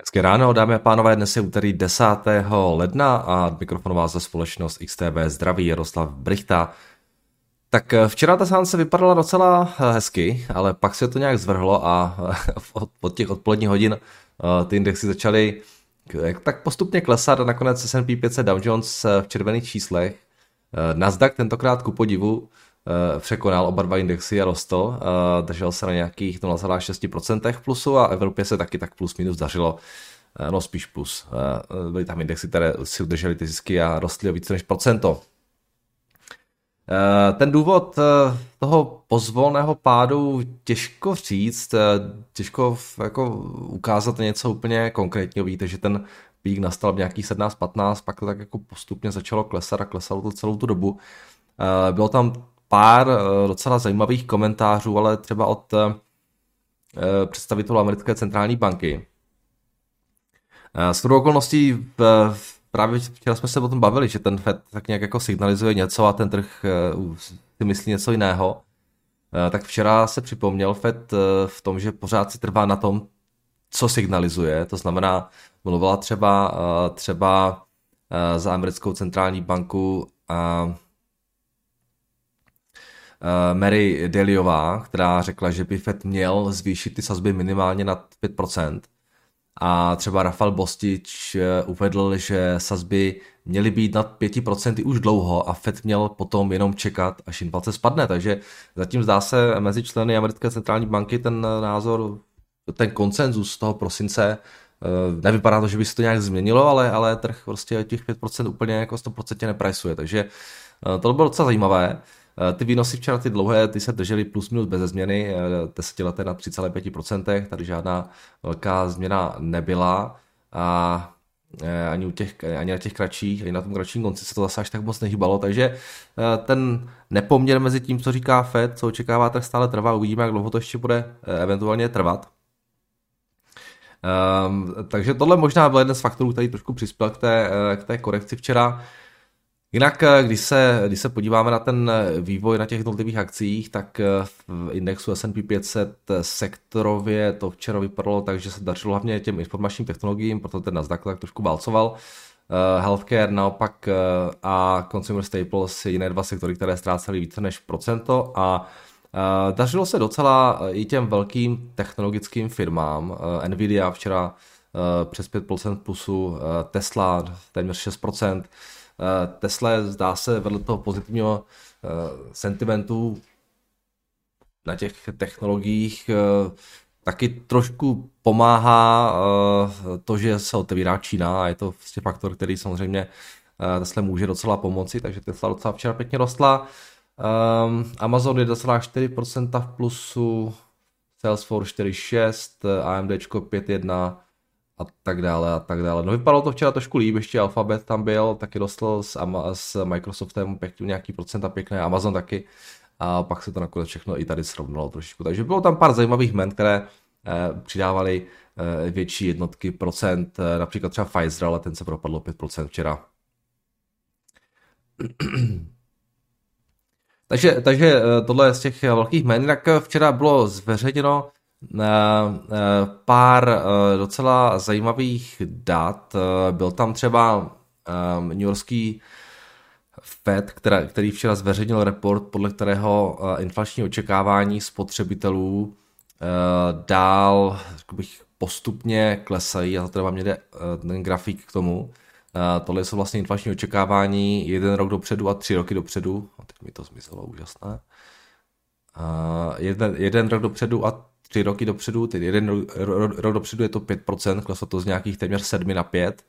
Hezké ráno, dámy a pánové, dnes je úterý 10. ledna a mikrofonová za společnost XTB zdraví Jaroslav Brichta. Tak eh, včera ta sánce vypadala docela eh, hezky, ale pak se to nějak zvrhlo a eh, od těch odpoledních hodin ty indexy začaly tak postupně klesat a nakonec S&P 500 Dow Jones v červených číslech. Nasdaq tentokrát ku podivu překonal oba dva indexy a rostl, držel se na nějakých 0,6% plusu a Evropě se taky tak plus minus dařilo, no spíš plus. Byly tam indexy, které si udržely ty zisky a rostly o více než procento. Eh, ten důvod eh, toho pozvolného pádu těžko říct, eh, těžko jako ukázat něco úplně konkrétního. Víte, že ten pík nastal v nějakých 17-15, pak to tak jako postupně začalo klesat a klesalo to celou tu dobu. Bylo tam pár docela zajímavých komentářů, ale třeba od představitelů americké centrální banky. S okolností v právě včera jsme se o tom bavili, že ten FED tak nějak jako signalizuje něco a ten trh eh, si myslí něco jiného. Eh, tak včera se připomněl FED eh, v tom, že pořád si trvá na tom, co signalizuje. To znamená, mluvila třeba, třeba za americkou centrální banku Mary Deliová, která řekla, že by FED měl zvýšit ty sazby minimálně na 5%. A třeba Rafal Bostič eh, uvedl, že sazby měly být nad 5% už dlouho a Fed měl potom jenom čekat, až inflace spadne. Takže zatím zdá se mezi členy americké centrální banky ten názor, ten konsenzus z toho prosince eh, Nevypadá to, že by se to nějak změnilo, ale, ale trh prostě těch 5% úplně jako 100% neprajsuje, takže eh, to bylo docela zajímavé. Eh, ty výnosy včera, ty dlouhé, ty se držely plus minus bez změny, eh, desetileté na 3,5%, tady žádná velká změna nebyla a eh, ani, u těch, ani na těch kratších, ani na tom kratším konci se to zase až tak moc nehybalo, takže ten nepoměr mezi tím, co říká Fed, co očekává, tak stále trvá, uvidíme, jak dlouho to ještě bude eventuálně trvat. Um, takže tohle možná byl jeden z faktorů, který trošku přispěl k té, k té korekci včera. Jinak, eh, když se, když se podíváme na ten eh, vývoj na těch jednotlivých akcích, tak eh, v indexu S&P 500 sektorově to včera vypadalo tak, že se dařilo hlavně těm informačním technologiím, proto ten Nasdaq tak trošku balcoval. Healthcare naopak a Consumer Staples, jiné dva sektory, které ztrácely více než procento a dařilo se docela i těm velkým technologickým firmám. Nvidia včera přes 5% plusu, Tesla téměř 6%, Eh, Tesla zdá se vedle toho pozitivního eh, sentimentu na těch technologiích eh, taky trošku pomáhá to, že se otevírá Čína a je to vlastně faktor, který samozřejmě Tesla může docela pomoci, takže Tesla docela včera pěkně rostla. Amazon 1,4% v plusu, Salesforce 4,6, AMD 5,1, a tak dále a tak dále. No vypadalo to včera trošku líp, ještě Alphabet tam byl, taky dostal s, s Microsoftem pěkně nějaký procenta pěkné, Amazon taky a pak se to nakonec všechno i tady srovnalo trošičku. Takže bylo tam pár zajímavých men, které eh, přidávali eh, větší jednotky procent, eh, například třeba Pfizer, ale ten se propadl 5% včera. takže, takže eh, tohle je z těch velkých men. Tak včera bylo zveřejněno pár eh, docela zajímavých dat. Eh, byl tam třeba eh, New Yorkský Fed, která, který včera zveřejnil report, podle kterého inflační očekávání spotřebitelů dál bych, postupně klesají a to teda mě jde ten grafik k tomu. Tohle jsou vlastně inflační očekávání jeden rok dopředu a tři roky dopředu. A teď mi to zmizelo, úžasné. Jeden, jeden rok dopředu a tři roky dopředu, tedy jeden rok, dopředu je to 5%, kleslo to z nějakých téměř 7 na 5.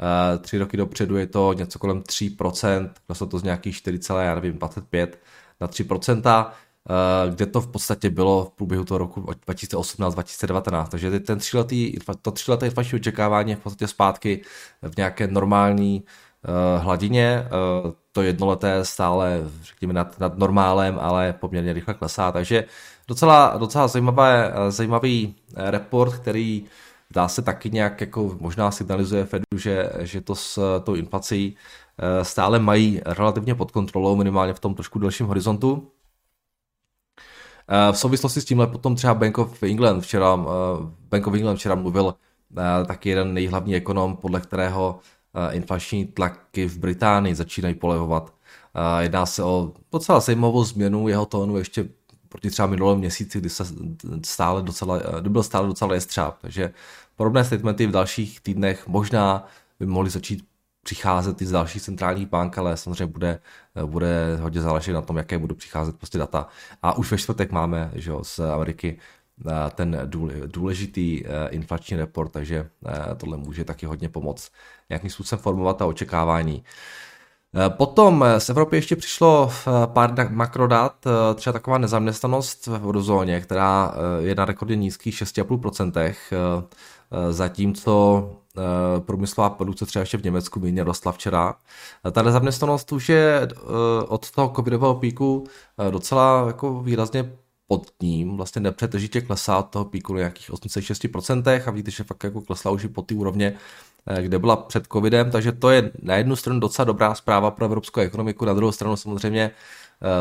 Uh, tři roky dopředu je to něco kolem 3%, kleslo to z nějakých 4, já nevím, 25 na 3%, uh, kde to v podstatě bylo v průběhu toho roku 2018-2019. Takže ten tříletý, to tříleté inflační očekávání je v podstatě zpátky v nějaké normální hladině. Uh, to jednoleté stále, řekněme, nad, nad normálem, ale poměrně rychle klesá. Takže docela, docela zajímavé, zajímavý report, který dá se taky nějak jako možná signalizuje Fedu, že, že to s tou inflací eh, stále mají relativně pod kontrolou, minimálně v tom trošku delším horizontu. Eh, v souvislosti s tímhle potom třeba Bank of England včera, eh, Bank of England včera mluvil taky jeden nejhlavní ekonom, podle kterého inflační tlaky v Británii začínají polevovat. Jedná se o docela zajímavou změnu jeho tónu ještě proti třeba minulém měsíci, kdy, se stále docela, kdy byl stále docela jestřáb. Takže podobné statementy v dalších týdnech možná by mohly začít přicházet i z dalších centrálních bank, ale samozřejmě bude, bude hodně záležet na tom, jaké budou přicházet prostě data. A už ve čtvrtek máme že jo, z Ameriky eh, ten důležitý eh, inflační report, takže eh, tohle může taky hodně pomoct nějakým způsobem formovat a očekávání. Potom z Evropy ještě přišlo pár makrodat, třeba taková nezaměstnanost v eurozóně, která je na rekordně nízkých 6,5%, zatímco Eh, průmyslová produkce třeba ještě v Německu méně rostla včera. Eh, ta nezaměstnanost už je eh, od toho covidového píku docela jako výrazně pod ním, vlastně nepřetržitě klesá od toho píku na nějakých 86% a vidíte, že fakt jako klesla už i po té úrovně, kde byla před covidem, takže to je na jednu stranu docela dobrá zpráva pro evropskou ekonomiku, na druhou stranu samozřejmě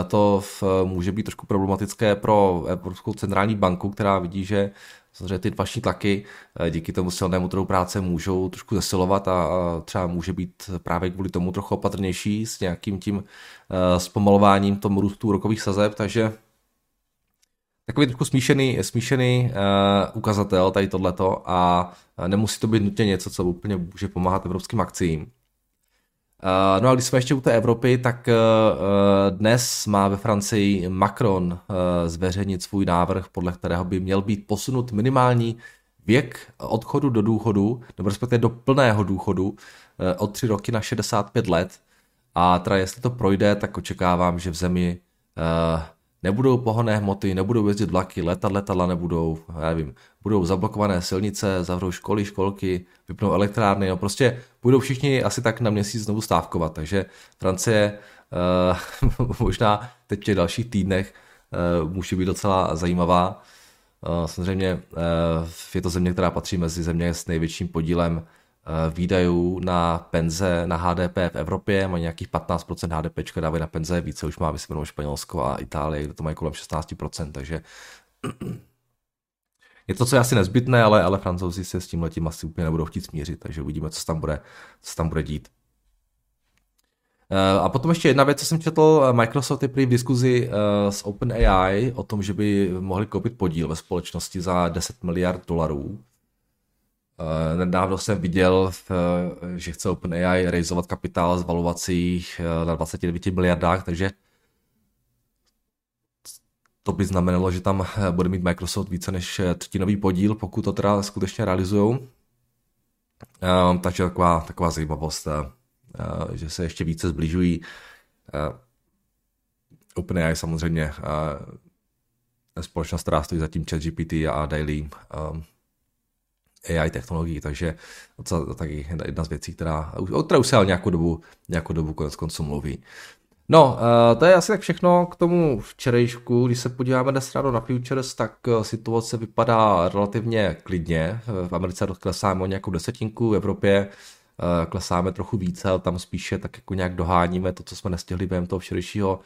to může být trošku problematické pro Evropskou centrální banku, která vidí, že samozřejmě ty inflační tlaky eh, díky tomu silnému trhu práce můžou trošku zesilovat a třeba může být právě kvůli tomu trochu opatrnější s nějakým tím eh, zpomalováním tomu růstu úrokových sazeb, takže takový trošku smíšený, smíšený uh, ukazatel tady tohleto a nemusí to být nutně něco, co úplně může pomáhat evropským akcím. Uh, no a když jsme ještě u té Evropy, tak uh, dnes má ve Francii Macron uh, zveřejnit svůj návrh, podle kterého by měl být posunut minimální věk odchodu do důchodu, nebo respektive do plného důchodu, od 3 roky na 65 let. A teda jestli to projde, tak očekávám, že v zemi nebudou pohonné hmoty, nebudou jezdit vlaky, letat letadla nebudou, já nevím, budou zablokované silnice, zavřou školy, školky, vypnou elektrárny, no prostě budou všichni asi tak na měsíc znovu stávkovat, takže Francie uh, možná teď v těch dalších týdnech uh, může být docela zajímavá. Uh, samozřejmě uh, je to země, která patří mezi země s největším podílem Eh, výdajů na penze, na HDP v Evropě, mají nějakých 15% HDP dávají na penze, více už má vysvětlenou Španělsko a Itálie, kde to mají kolem 16%, takže je to, co je asi nezbytné, ale, ale francouzi se s tím letím asi úplně nebudou chtít smířit, takže uvidíme, co tam bude, co tam bude dít. Eh, a potom ještě jedna věc, co jsem četl, Microsoft je prý v diskuzi eh, s OpenAI o tom, že by mohli koupit podíl ve společnosti za 10 miliard dolarů. Uh, nedávno jsem viděl, uh, že chce OpenAI realizovat kapitál z valuací uh, na 29 miliardách, takže to by znamenalo, že tam bude mít Microsoft více než třetinový podíl, pokud to teda skutečně realizují. Takže taková, taková zajímavost, že se ještě více zbližují. OpenAI samozřejmě společnost, která stojí za tím ChatGPT a Daily, AI technologií, takže to taky jedna z věcí, která, o které už se ale nějakou dobu, nějakou dobu konec konců mluví. No, eh, to je asi tak všechno k tomu včerejšku. Když se podíváme dnes ráno na futures, tak eh, situace vypadá relativně klidně. V Americe klesáme o nějakou desetinku, v Evropě eh, klesáme trochu více, ale tam spíše tak jako nějak doháníme to, co jsme nestihli během toho včerejšího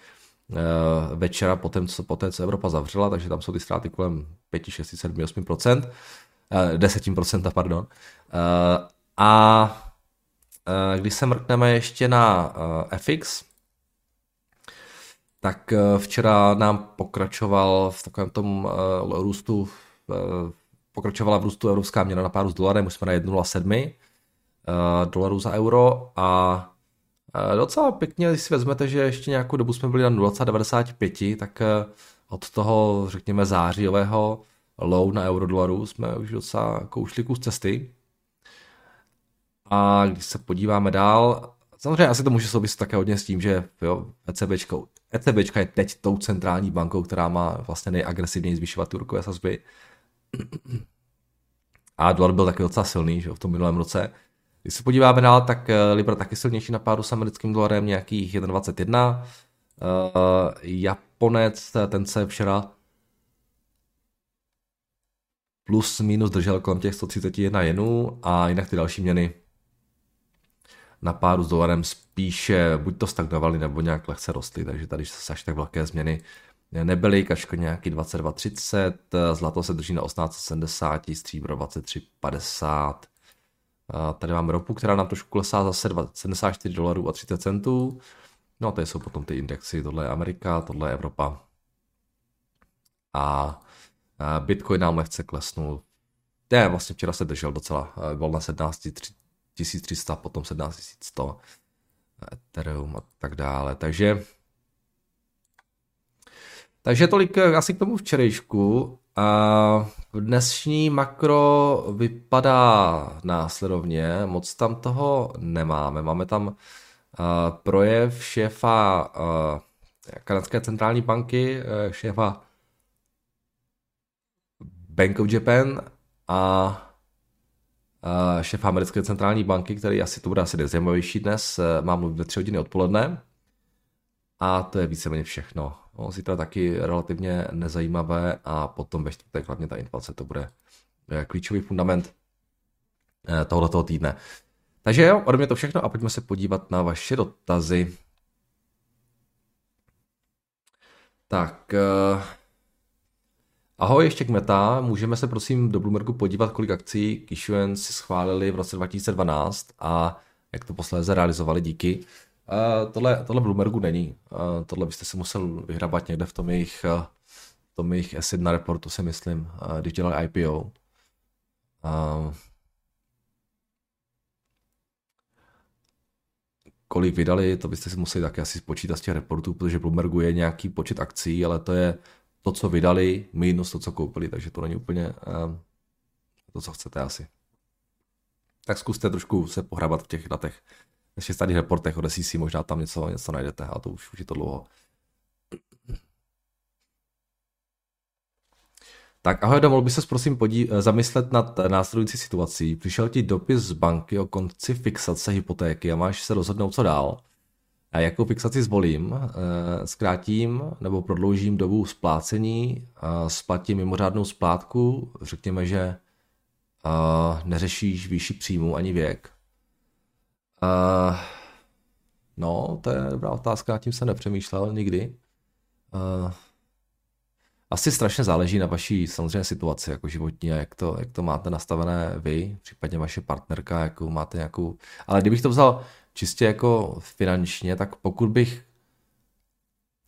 večera, poté, co, poté, co Evropa zavřela, takže tam jsou ty ztráty kolem 5, 6, 7, 8 10%, pardon. Eh, a eh, když se mrkneme ještě na eh, FX, tak včera nám pokračoval v takovém tom růstu, pokračovala v růstu evropská měna na páru s dolarem, už jsme na 1,07 dolarů za euro a docela pěkně, když si vezmete, že ještě nějakou dobu jsme byli na 0,95, tak od toho, řekněme, zářijového low na eurodolaru jsme už docela koušli kus cesty. A když se podíváme dál, samozřejmě asi to může souviset také hodně s tím, že jo, ECBčka, ECBčka je teď tou centrální bankou, která má vlastně nejagresivněji zvyšovat úrokové sazby. A dolar byl taky docela silný že jo, v tom minulém roce. Když se podíváme dál, tak eh, Libra taky silnější na páru s americkým dolarem, nějakých 1,21. Uh, eh, Japonec, ten se včera plus minus držel kolem těch 131 jenů a jinak ty další měny na páru s dolarem spíše buď to stagnovaly nebo nějak lehce rostly, takže tady se až tak velké změny nebyly, kačko nějaký 22,30, zlato se drží na 18,70, stříbro 23,50. Tady máme ropu, která nám trošku klesá zase 74 dolarů a 30 centů. No a tady jsou potom ty indexy, tohle je Amerika, tohle je Evropa. A Bitcoin nám lehce klesnul. Ne, vlastně včera se držel docela, byl na 17 300, potom 17 100, Ethereum a tak dále. Takže takže tolik eh, asi k tomu včerejšku. A dnešní makro vypadá následovně, moc tam toho nemáme. Máme tam uh, projev šéfa kanadské centrální banky, šéfa Bank of Japan a šéfa americké centrální banky, který asi to bude asi nejzajímavější dnes, uh, má mluvit ve tři hodiny odpoledne. A to je víceméně všechno. No, zítra taky relativně nezajímavé a potom ve čtvrtek hlavně ta inflace, to bude eh, klíčový fundament eh, tohoto týdne. Takže jo, ode mě to všechno a pojďme se podívat na vaše dotazy. Tak, ahoj, ještě k Meta. Můžeme se prosím do Bloombergu podívat, kolik akcí k issuance si schválili v roce 2012 a jak to posléze realizovali díky. Uh, tohle, tohle Bloombergu není. Uh, tohle byste si musel vyhrabat někde v tom jejich, uh, tom jejich acid na reportu, si myslím, uh, když dělali IPO. Uh, kolik vydali, to byste si museli taky asi spočítat z těch reportů, protože Bloombergu je nějaký počet akcí, ale to je to, co vydali, minus to, co koupili, takže to není úplně uh, to, co chcete asi. Tak zkuste trošku se pohrabat v těch datech ještě starých reportech od SEC možná tam něco, něco najdete, a to už, už je to dlouho. Tak ahoj, dovolil by se prosím podí, zamyslet nad následující situací. Přišel ti dopis z banky o konci fixace hypotéky a máš se rozhodnout, co dál. A jakou fixaci zvolím? Eh, zkrátím nebo prodloužím dobu splácení, splatím mimořádnou splátku, řekněme, že eh, neřešíš výši příjmu ani věk, no, to je dobrá otázka, tím jsem nepřemýšlel nikdy. Asi strašně záleží na vaší samozřejmě situaci jako životní a jak to, jak to máte nastavené vy, případně vaše partnerka, jakou máte nějakou... Ale kdybych to vzal čistě jako finančně, tak pokud bych,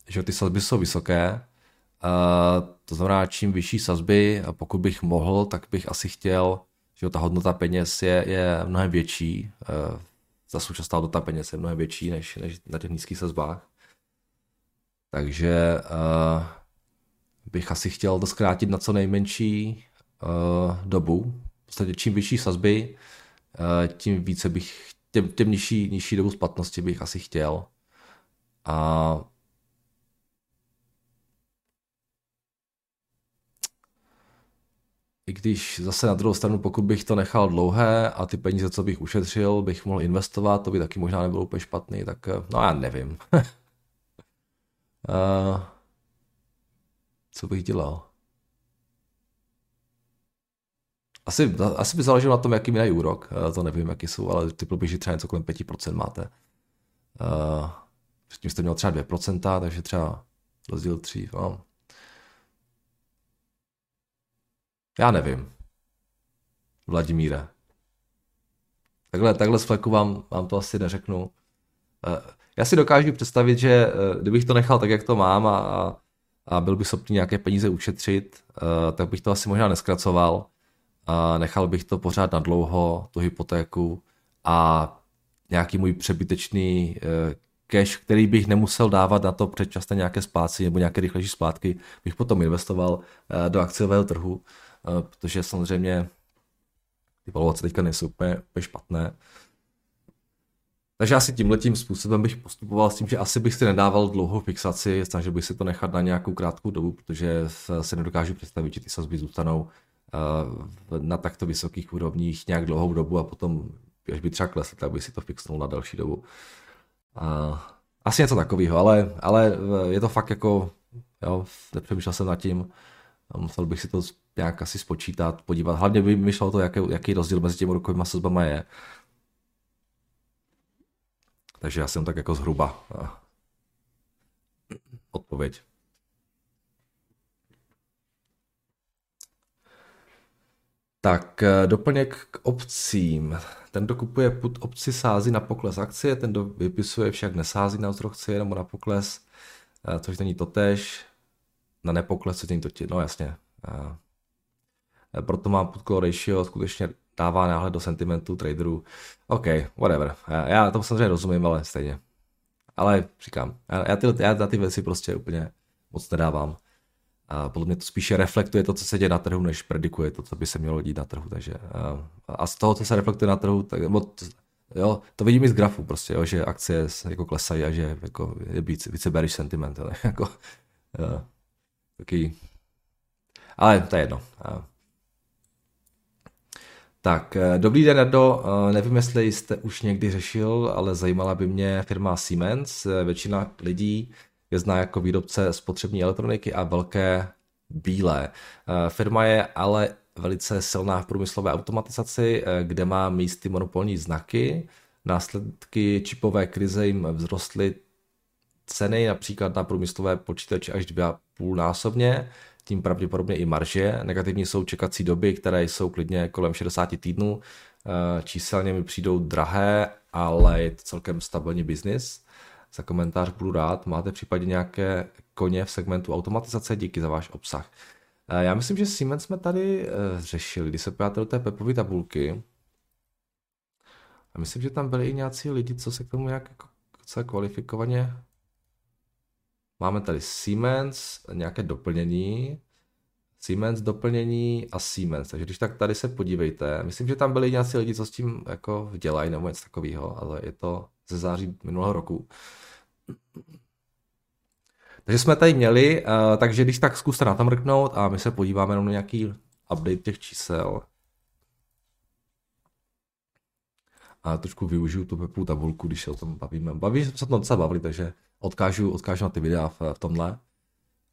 že ty sazby jsou vysoké, uh, to znamená čím vyšší sazby, a pokud bych mohl, tak bych asi chtěl, že ta hodnota peněz je, je mnohem větší uh, za současná hodnota peněz je mnohem větší než, než na těch nízkých sazbách. Takže uh, bych asi chtěl to zkrátit na co nejmenší dobu. V podstatě čím vyšší sazby, tím více bych, těm, těm nižší, nižší dobu splatnosti bych asi chtěl. A I když zase na druhou stranu, pokud bych to nechal dlouhé a ty peníze, co bych ušetřil, bych mohl investovat, to by taky možná nebylo úplně špatný, tak eh, no já nevím. uh, co bych dělal? Asi, asi by záleželo na tom, jaký mají úrok, uh, to nevím, jaký jsou, ale ty že třeba něco kolem 5% máte. Uh, předtím jste měl třeba 2%, takže třeba rozdíl 3, no, Já nevím. Vladimíre. Takhle, takhle z fleku vám, vám to asi neřeknu. Eh, já si dokážu představit, že eh, kdybych to nechal tak, jak to mám a, a byl bych schopný nějaké peníze ušetřit, eh, tak bych to asi možná neskracoval. A nechal bych to pořád na dlouho, tu hypotéku a nějaký můj přebytečný cash, který bych nemusel dávat na to předčasné nějaké spláci nebo nějaké rychlejší splátky, bych potom investoval do akciového trhu Eh, protože samozřejmě ty valuace teďka nejsou úplně, úplně špatné. Takže asi tímhletím způsobem bych postupoval s tím, že asi bych si nedával dlouhou fixaci, snažil bych si to nechat na nějakou krátkou dobu, protože se nedokážu představit, že ty sazby zůstanou eh, na takto vysokých úrovních nějak dlouhou dobu a potom, až by třeba klesly, tak bych si to fixnul na další dobu. Asi něco takového, ale, ale je to fakt jako, jo, nepřemýšlel jsem nad tím, musel bych si to nějak asi spočítat, podívat. Hlavně by mi šlo to, jaký, jaký rozdíl mezi těmi rokovými sazbama je. Takže já jsem tak jako zhruba uh, odpověď. Tak doplněk k obcím. Ten, kdo kupuje put opci, sází na pokles akcie, ten, kdo vypisuje, však nesází na vzrok akcie nebo na pokles, což není totéž. Na nepokles, což není totiž, no jasně. Proto má put ratio skutečně dává náhled do sentimentu traderů. OK, whatever. Já to samozřejmě rozumím, ale stejně. Ale říkám, já, ty, já na ty věci prostě úplně moc nedávám. A podle mě to spíše reflektuje to, co se děje na trhu, než predikuje to, co by se mělo dít na trhu. Takže, a z toho, co se reflektuje na trhu, tak, jo, to vidím i z grafu prostě, jo, že akcie jako klesají a že jako, je více, více bearish sentiment. Ne? jako, jo, taký, ale to je jedno. Tak, eh, dobrý den, Nardo. Eh, nevím, jestli jste už někdy řešil, ale zajímala by mě firma Siemens. Eh, většina lidí je zná jako výrobce spotřební elektroniky a velké bílé. Firma je ale velice silná v průmyslové automatizaci, kde má místy monopolní znaky. Následky čipové krize jim vzrostly ceny například na průmyslové počítače až dvě půl násobně tím pravděpodobně i marže. Negativní jsou čekací doby, které jsou klidně kolem 60 týdnů. Eh, číselně mi přijdou drahé, ale je to celkem stabilní biznis. Za komentář budu rád. Máte případně nějaké koně v segmentu automatizace? Díky za váš obsah. Eh, já myslím, že Siemens jsme tady eh, řešili, když se podíváte do té Pepovy tabulky. A myslím, že tam byli i nějací lidi, co se k tomu nějak jako, kvalifikovaně Máme tady Siemens, nějaké doplnění, Siemens doplnění a Siemens. Takže když tak tady se podívejte, myslím, že tam byli nějací lidi, co s tím jako dělají nebo něco takového, ale je to ze září minulého roku. Takže jsme tady měli, uh, takže když tak zkuste na to mrknout a my se podíváme na nějaký update těch čísel. A trošku využiju tu Pepu tabulku, když se o tom bavíme. Baví se o tom docela bavili, takže odkážu, odkážu na ty videa v, v tomhle.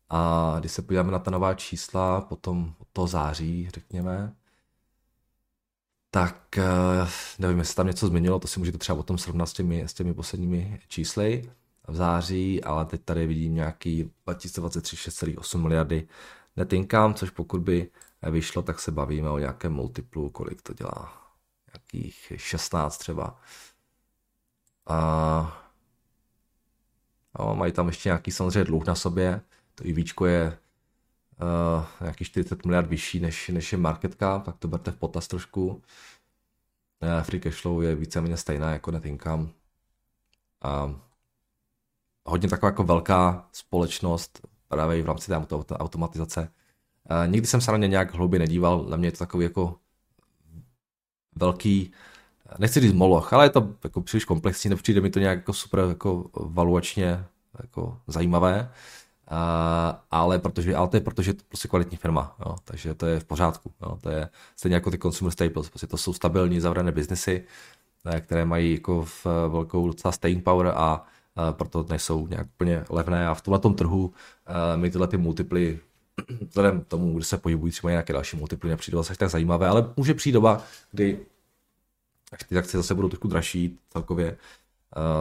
A když se podíváme na ta nová čísla, potom toho září, řekněme, tak eh, nevím, jestli tam něco změnilo, to si můžete třeba potom srovnat s těmi, s těmi posledními čísly v září, ale teď tady vidím nějaký 2023 6,8 miliardy net income, což pokud by vyšlo, tak se bavíme o nějakém multiplu, kolik to dělá, nějakých 16 třeba. A Jo, mají tam ještě nějaký samozřejmě dluh na sobě, to i víčko je uh, nějaký 40 miliard vyšší než, než je market cap, tak to berte v potaz trošku. Uh, free cash flow je víceméně stejná jako net income. A hodně taková jako velká společnost právě v rámci té automatizace. Uh, nikdy jsem se na ně nějak hloubě nedíval, na mě je to takový jako velký nechci říct moloch, ale je to jako příliš komplexní, nepřijde mi to nějak jako super jako valuačně jako zajímavé, ale, protože, ale to je protože je to prostě kvalitní firma, jo, takže to je v pořádku. Jo, to je stejně jako ty consumer staples, prostě to jsou stabilní zavřené biznesy, eh, které mají jako v velkou docela staying power a, a proto nejsou nějak úplně levné a v tomhle trhu my tyhle ty multiply vzhledem tomu, kde se pohybují třeba nějaké další multiply, nepřijde zase tak zajímavé, ale může přijít doba, kdy až ty akcie zase budou trošku dražší celkově,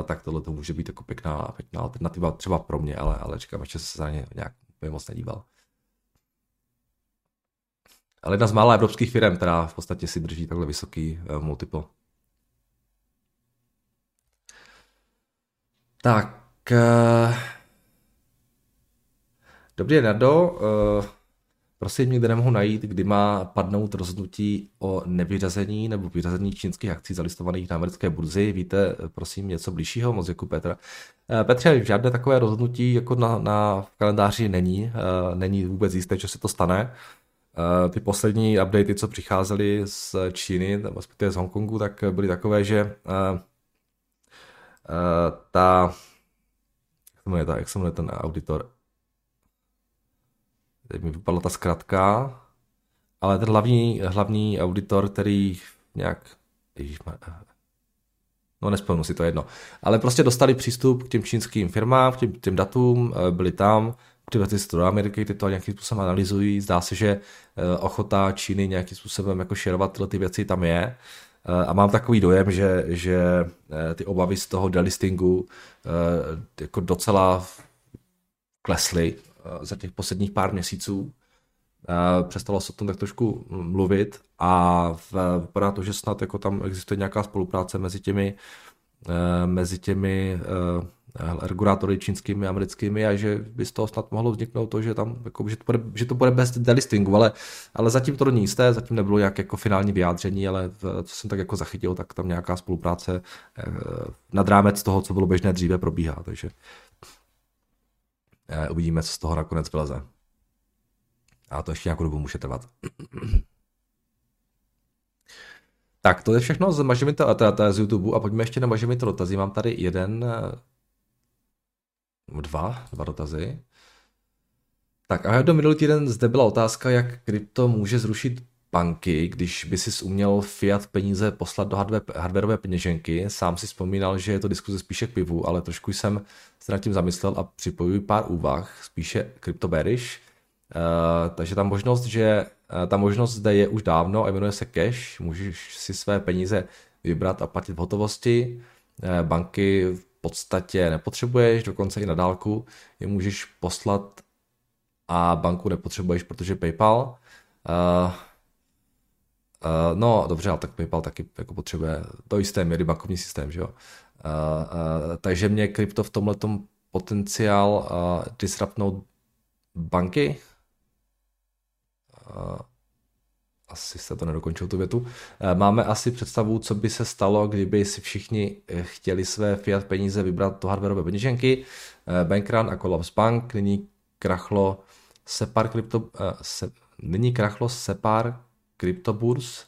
tak tohle to může být jako pěkná, pěkná alternativa třeba pro mě, ale, ale říkám, ještě se za ně nějak moc nedíval. Ale jedna z mála evropských firm, která v podstatě si drží takhle vysoký uh, multiple. Tak. Uh... Dobrý den, Nardo. Prosím, nikde nemohu najít, kdy má padnout rozhodnutí o nevyřazení nebo vyřazení čínských akcí zalistovaných na americké burzi. Víte, prosím, něco blížšího? Moc jako Petr. Eh, Petře, žádné takové rozhodnutí jako na, na kalendáři není. Eh, není vůbec jisté, že se to stane. Eh, ty poslední updaty, co přicházely z Číny, respektive z Hongkongu, tak byly takové, že ta, jak se jmenuje, ta, jak se jmenuje ten auditor, teď mi vypadla ta zkratka, ale ten hlavní, hlavní auditor, který nějak, ježišmar, no nespomenu si to jedno, ale prostě dostali přístup k těm čínským firmám, k těm, těm datům, eh, byli tam, přivезli se do Ameriky, ty to nějakým způsobem analyzují, zdá se, že eh, ochota Číny nějakým způsobem jako šerovat tyhle ty věci tam je, eh, a mám takový dojem, že, že ty obavy z toho delistingu jako docela klesly za těch posledních pár měsíců. přestalo se o tom tak trošku mluvit a vypadá to, že snad jako tam existuje nějaká spolupráce mezi těmi mezi těmi regulátory čínskými a americkými a že by z toho snad mohlo vzniknout to, že tam, jako, že, to bude, že to bude bez delistingu, ale, ale zatím to není jisté, zatím nebylo nějak jako finální vyjádření, ale co jsem tak jako zachytil, tak tam nějaká spolupráce eh, nad rámec toho, co bylo běžné dříve, probíhá, takže eh, uvidíme, co z toho nakonec vyleze. A to ještě nějakou dobu může trvat. Tak, to je všechno z Mažemita, z YouTube a pojďme ještě na Mažemita dotazy. Mám tady jeden eh, dva, dva dotazy. Tak a do minulý týden zde byla otázka, jak krypto může zrušit banky, když by si uměl fiat peníze poslat do hardwareové peněženky. Sám si vzpomínal, že je to diskuze spíše k pivu, ale trošku jsem se nad tím zamyslel a připojuji pár úvah, spíše crypto bearish. Uh, takže ta možnost, že uh, ta možnost zde je už dávno a jmenuje se cash, můžeš si své peníze vybrat a platit v hotovosti. Uh, banky podstatě nepotřebuješ, dokonce i na dálku je můžeš poslat a banku nepotřebuješ, protože PayPal. Uh, uh, no dobře, ale tak PayPal taky jako potřebuje do jisté míry bankovní systém, že jo. Uh, uh, takže mě krypto v tomhle potenciál uh, disruptnout banky. Uh, asi se to nedokončil tu větu. Máme asi představu, co by se stalo, kdyby si všichni chtěli své fiat peníze vybrat do hardwareové peněženky. Bankrun a Collapse Bank, nyní krachlo Separ Crypto, se, nyní krachlo Separ Cryptoburs.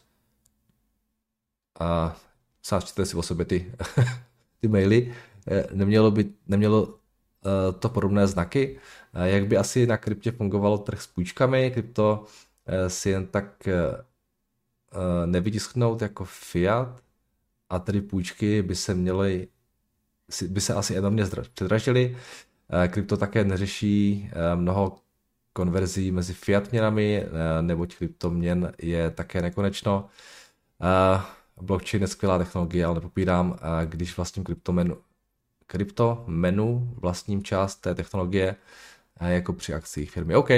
A sáčte si o sobě ty, ty maily. Nemělo by, nemělo to podobné znaky. Jak by asi na kryptě fungovalo trh s půjčkami, krypto Eh, si jen tak eh, eh, nevytisknout jako fiat a tedy půjčky by se měly, by se asi enormně předražily. Krypto také neřeší mnoho konverzí mezi fiat měnami, neboť kryptoměn je také nekonečno. Blockchain je skvělá technologie, ale nepopírám, když vlastním kryptomenu, kryptomenu vlastním část té technologie, jako při akcích firmy. OK,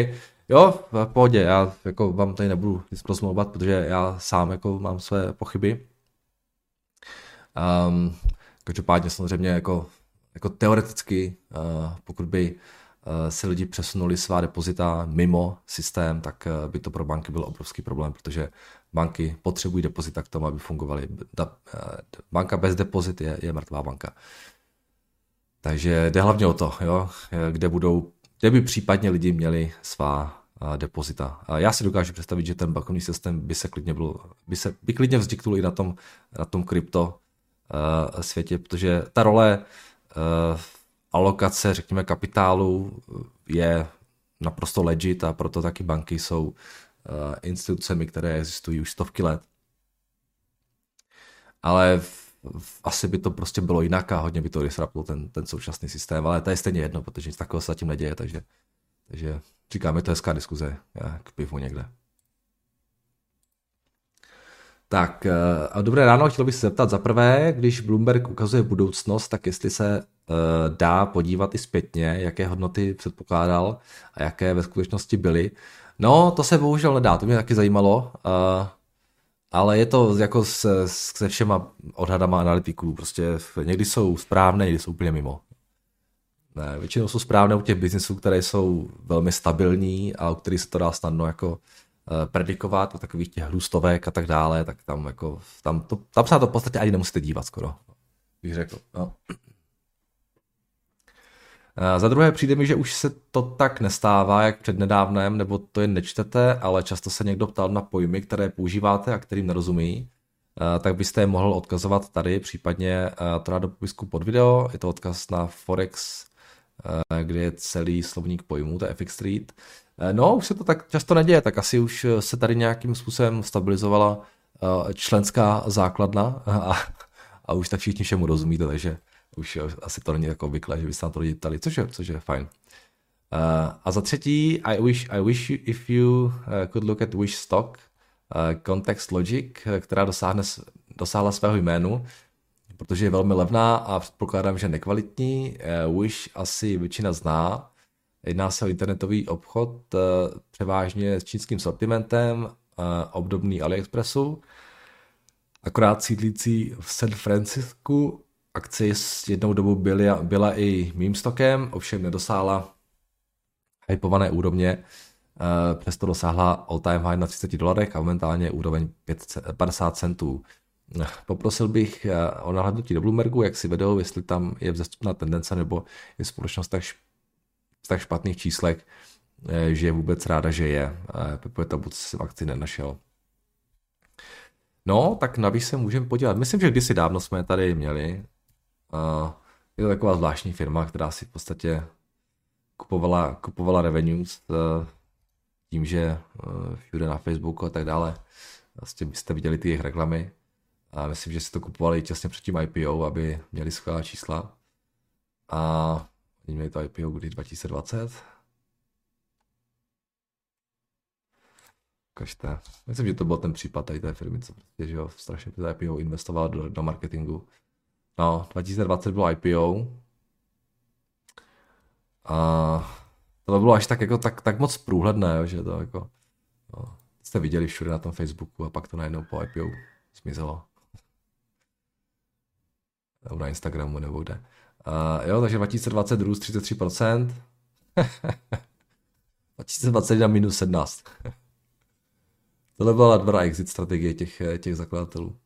Jo, v pohodě, já jako vám tady nebudu nic prosmlouvat, protože já sám jako mám své pochyby. Um, každopádně samozřejmě jako, jako teoreticky, uh, pokud by uh, se lidi přesunuli svá depozita mimo systém, tak uh, by to pro banky byl obrovský problém, protože banky potřebují depozita k tomu, aby fungovaly. Uh, banka bez depozit je, je mrtvá banka. Takže jde hlavně o to, jo, kde budou, kde by případně lidi měli svá depozita. Já si dokážu představit, že ten bankovní systém by se klidně, byl, by se, by klidně vzniknul i na tom, na tom krypto světě, protože ta role alokace, řekněme, kapitálu je naprosto legit a proto taky banky jsou uh, institucemi, které existují už stovky let. Ale v, asi by to prostě bylo jinak a hodně by to disruptlo ten, ten současný systém, ale to je stejně jedno, protože nic takového se zatím neděje, takže, takže Říkáme, to hezká diskuze k pivu někde. Tak eh, a dobré ráno, chtěl bych se zeptat za prvé, když Bloomberg ukazuje budoucnost, tak jestli se dá podívat i zpětně, jaké hodnoty předpokládal a jaké ve skutečnosti byly. No, to se bohužel nedá, to mě taky zajímalo, uh, ale je to jako se, se všema odhadama analytiků, prostě někdy jsou správné, někdy jsou úplně mimo. Ne, většinou jsou správné u těch biznisů, které jsou velmi stabilní a u kterých se to dá snadno jako uh, predikovat, u takových těch hrůstovek a tak dále, tak tam jako, tam, to, tam se na to v podstatě ani nemusíte dívat skoro, bych řekl. No. Uh, za druhé přijde mi, že už se to tak nestává, jak před nedávnem, nebo to jen nečtete, ale často se někdo ptal na pojmy, které používáte a kterým nerozumí. Uh, tak byste je mohl odkazovat tady, případně uh, to do popisku pod video. Je to odkaz na Forex Eh, kde je celý slovník pojmů, to je FX Street. Eh, no, už se to tak často neděje, tak asi už se tady nějakým způsobem stabilizovala eh, členská základna a, a už tak všichni všemu rozumíte, takže už asi to není tak obvyklé, že byste na to lidi ptali, což je, což je fajn. Uh, a za třetí, I wish, I wish you, if you uh, could look at Wish Stock, uh, Context Logic, která dosáhne, dosáhla svého jménu, protože je velmi levná a předpokládám, že nekvalitní. Eh, Wish asi většina zná. Jedná se o internetový obchod převážně s čínským sortimentem, obdobný AliExpressu, akorát sídlící v San Francisku. Akcie s jednou dobu byla, byla i mým stokem, ovšem nedosáhla hypované úrovně, přesto dosáhla all-time high na 30 dolarech a momentálně je úroveň 50 centů. Poprosil bych o nahlédnutí do Bloombergu, jak si vedou, jestli tam je vzestupná tendence nebo je společnost tak, tak špatných číslech, Eh, že je vůbec ráda, že je. Pepe Tabut jsem akci nenašel. No, tak na se můžeme podívat. Myslím, že kdysi dávno jsme tady měli. Je to taková zvláštní firma, která si v podstatě kupovala, kupovala revenues eh, tím, že eh, všude na Facebooku a tak dále vlastně byste viděli ty jejich reklamy. A myslím, že si to kupovali těsně před tím IPO, aby měli skvělá čísla. A oni měli to IPO kdy 2020, ukažte. Myslím, že to byl ten případ tady té firmy, co prostě, že jo, strašně IPO investoval do, do marketingu. No, 2020 bylo IPO. A to bylo až tak, jako, tak, tak moc průhledné, jo, že to jako, no, jste viděli všude na tom Facebooku a pak to najednou po IPO zmizelo. Nebo na Instagramu nebo kde. Uh, jo, takže 2020 růst 33%. 2021 minus 17. Tohle byla dobrá exit strategie těch, těch zakladatelů.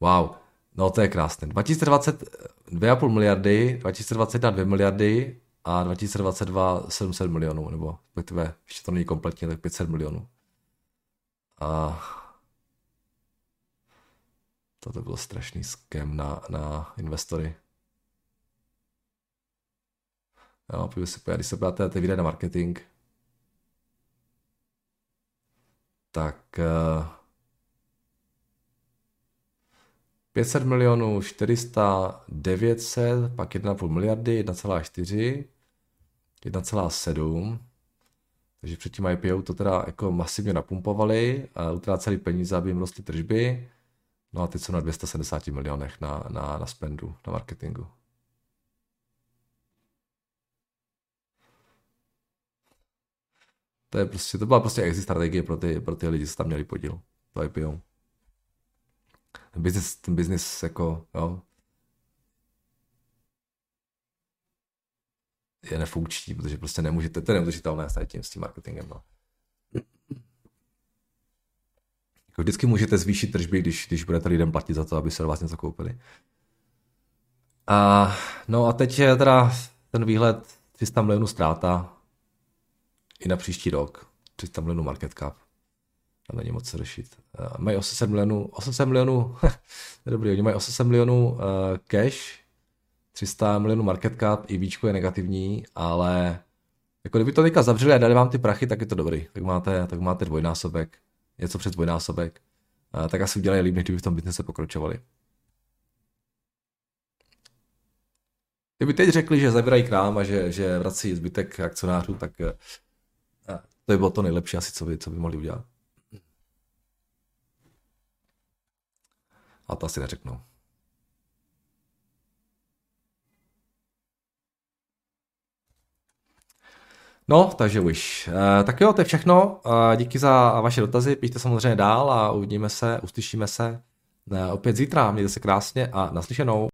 Wow, no to je krásné. 2020 2,5 miliardy, 2021 2 miliardy a 2022 700 milionů, nebo respektive ještě to není kompletně, tak 500 milionů. A toto byl strašný skem na, na investory. Jo, když se když se podíváte ty na marketing, tak 500 eh, milionů, 400, 900, pak 1,5 miliardy, 1,4, 1,7. Takže před tím IPO to teda jako masivně napumpovali a utráceli peníze, aby jim rostly tržby. No a teď jsou na 270 milionech na, na, na spendu, na marketingu. To, je prostě, to byla prostě exit strategie pro ty, pro ty lidi, co tam měli podíl. To IPO. Ten business, ten business jako, jo, je nefunkční, protože prostě nemůžete, to je neudržitelné s tím, s tím marketingem. No. Jako vždycky můžete zvýšit tržby, když, když budete lidem platit za to, aby se vás něco koupili. A, no a teď je teda ten výhled 300 milionů ztráta, i na příští rok. 300 milionů market cap. A není moc řešit. Uh, mají 800 milionů, 800 milionů, dobrý, oni mají 800 milionů uh, cash, 300 milionů market cap, i víčko je negativní, ale jako kdyby to teďka zavřeli a dali vám ty prachy, tak je to dobrý. Tak máte, tak máte dvojnásobek, něco přes dvojnásobek. Uh, tak asi udělají líp, kdyby v tom biznese pokročovali. Kdyby teď řekli, že zavírají krám a že, že vrací zbytek akcionářů, tak to by bylo to nejlepší asi, co by, co by mohli udělat. A to asi neřeknou. No, takže už. E, tak jo, to je všechno. E, díky za vaše dotazy, píšte samozřejmě dál a uvidíme se, uslyšíme se e, opět zítra. Mějte se krásně a naslyšenou.